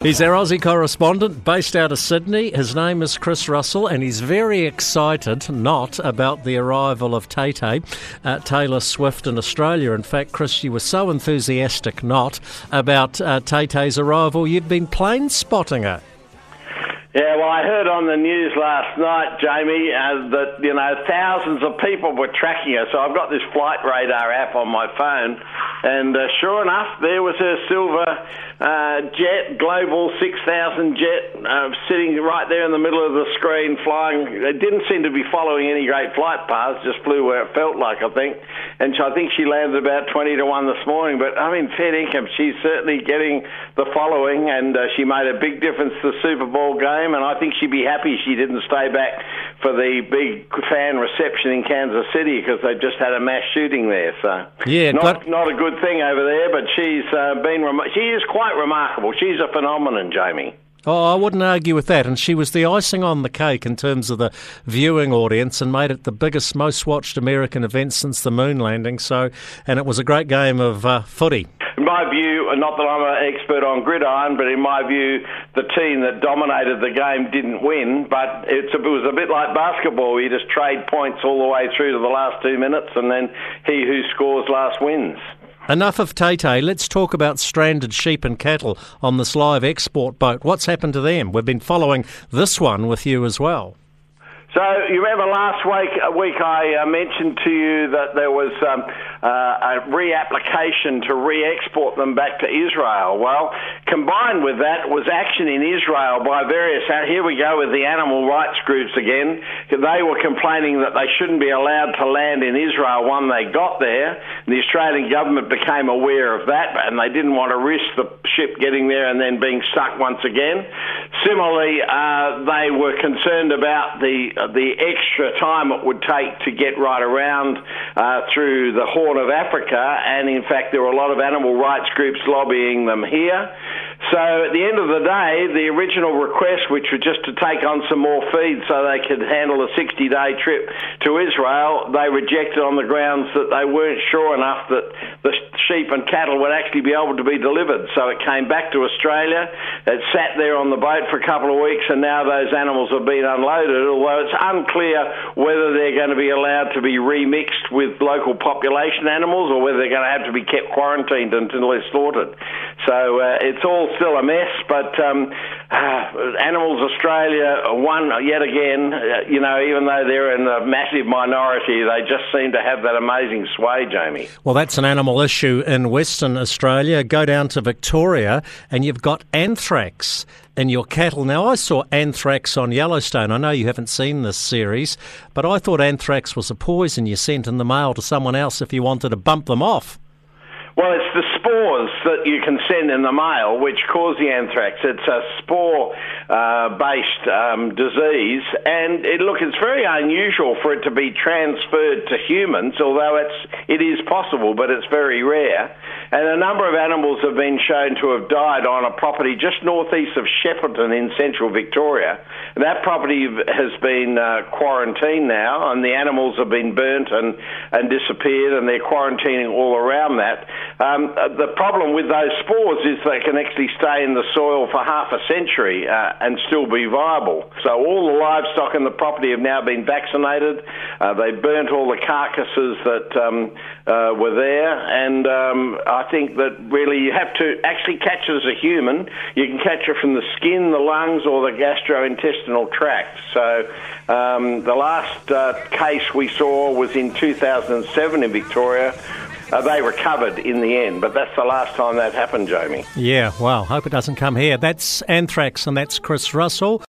He's our Aussie correspondent based out of Sydney. His name is Chris Russell, and he's very excited not about the arrival of Tay Tay, uh, Taylor Swift in Australia. In fact, Chris, you were so enthusiastic not about uh, Tay Tay's arrival, you've been plane spotting her. Yeah, well, I heard on the news last night, Jamie, uh, that you know thousands of people were tracking her. So I've got this flight radar app on my phone, and uh, sure enough, there was her silver uh, jet, Global 6000 jet, uh, sitting right there in the middle of the screen, flying. It didn't seem to be following any great flight paths, just flew where it felt like, I think. And so I think she landed about 20 to 1 this morning. But I mean, fair income, she's certainly getting the following, and uh, she made a big difference to the Super Bowl game. And I think she'd be happy she didn't stay back for the big fan reception in Kansas City because they just had a mass shooting there. So, yeah, not, not a good thing over there, but she's uh, been, rem- she is quite remarkable. She's a phenomenon, Jamie. Oh, I wouldn't argue with that. And she was the icing on the cake in terms of the viewing audience and made it the biggest, most watched American event since the moon landing. So, and it was a great game of uh, footy. In my view, and not that I'm an expert on gridiron, but in my view, the team that dominated the game didn't win. But it was a bit like basketball. You just trade points all the way through to the last two minutes, and then he who scores last wins. Enough of Tay Tay. Let's talk about stranded sheep and cattle on this live export boat. What's happened to them? We've been following this one with you as well. So you remember last week, a week I uh, mentioned to you that there was um, uh, a reapplication to re-export them back to Israel. Well, combined with that was action in Israel by various. Uh, here we go with the animal rights groups again. They were complaining that they shouldn't be allowed to land in Israel when they got there. The Australian government became aware of that, and they didn't want to risk the ship getting there and then being stuck once again. Similarly, uh, they were concerned about the the extra time it would take to get right around uh, through the Horn of Africa, and in fact, there were a lot of animal rights groups lobbying them here. So at the end of the day, the original request, which was just to take on some more feed so they could handle a 60 day trip to Israel, they rejected on the grounds that they weren't sure enough that the sheep and cattle would actually be able to be delivered. So it came back to Australia. It sat there on the boat for a couple of weeks, and now those animals have been unloaded, although it's unclear whether they're going to be allowed to be remixed with local population animals or whether they're going to have to be kept quarantined until they're slaughtered. So uh, it's all still a mess, but um, uh, Animals Australia won yet again. Uh, you know, even though they're in a massive minority, they just seem to have that amazing sway, Jamie. Well, that's an animal issue in Western Australia. Go down to Victoria, and you've got anthrax in your cattle. Now, I saw anthrax on Yellowstone. I know you haven't seen this series, but I thought anthrax was a poison you sent in the mail to someone else if you wanted to bump them off. Well, it's the spores that you can send in the mail which cause the anthrax. It's a spore uh, based um, disease, and it, look, it's very unusual for it to be transferred to humans, although it's, it is possible, but it's very rare. And a number of animals have been shown to have died on a property just northeast of Shepparton in central Victoria. That property has been uh, quarantined now, and the animals have been burnt and, and disappeared, and they're quarantining all around that. Um, uh, the problem with those spores is they can actually stay in the soil for half a century uh, and still be viable. So all the livestock in the property have now been vaccinated. Uh, they burnt all the carcasses that um, uh, were there, and um, I think that really you have to actually catch it as a human. You can catch it from the skin, the lungs, or the gastrointestinal tract. So um, the last uh, case we saw was in 2007 in Victoria uh, they recovered in the end, but that's the last time that happened, Jamie. Yeah, well, hope it doesn't come here. That's anthrax, and that's Chris Russell.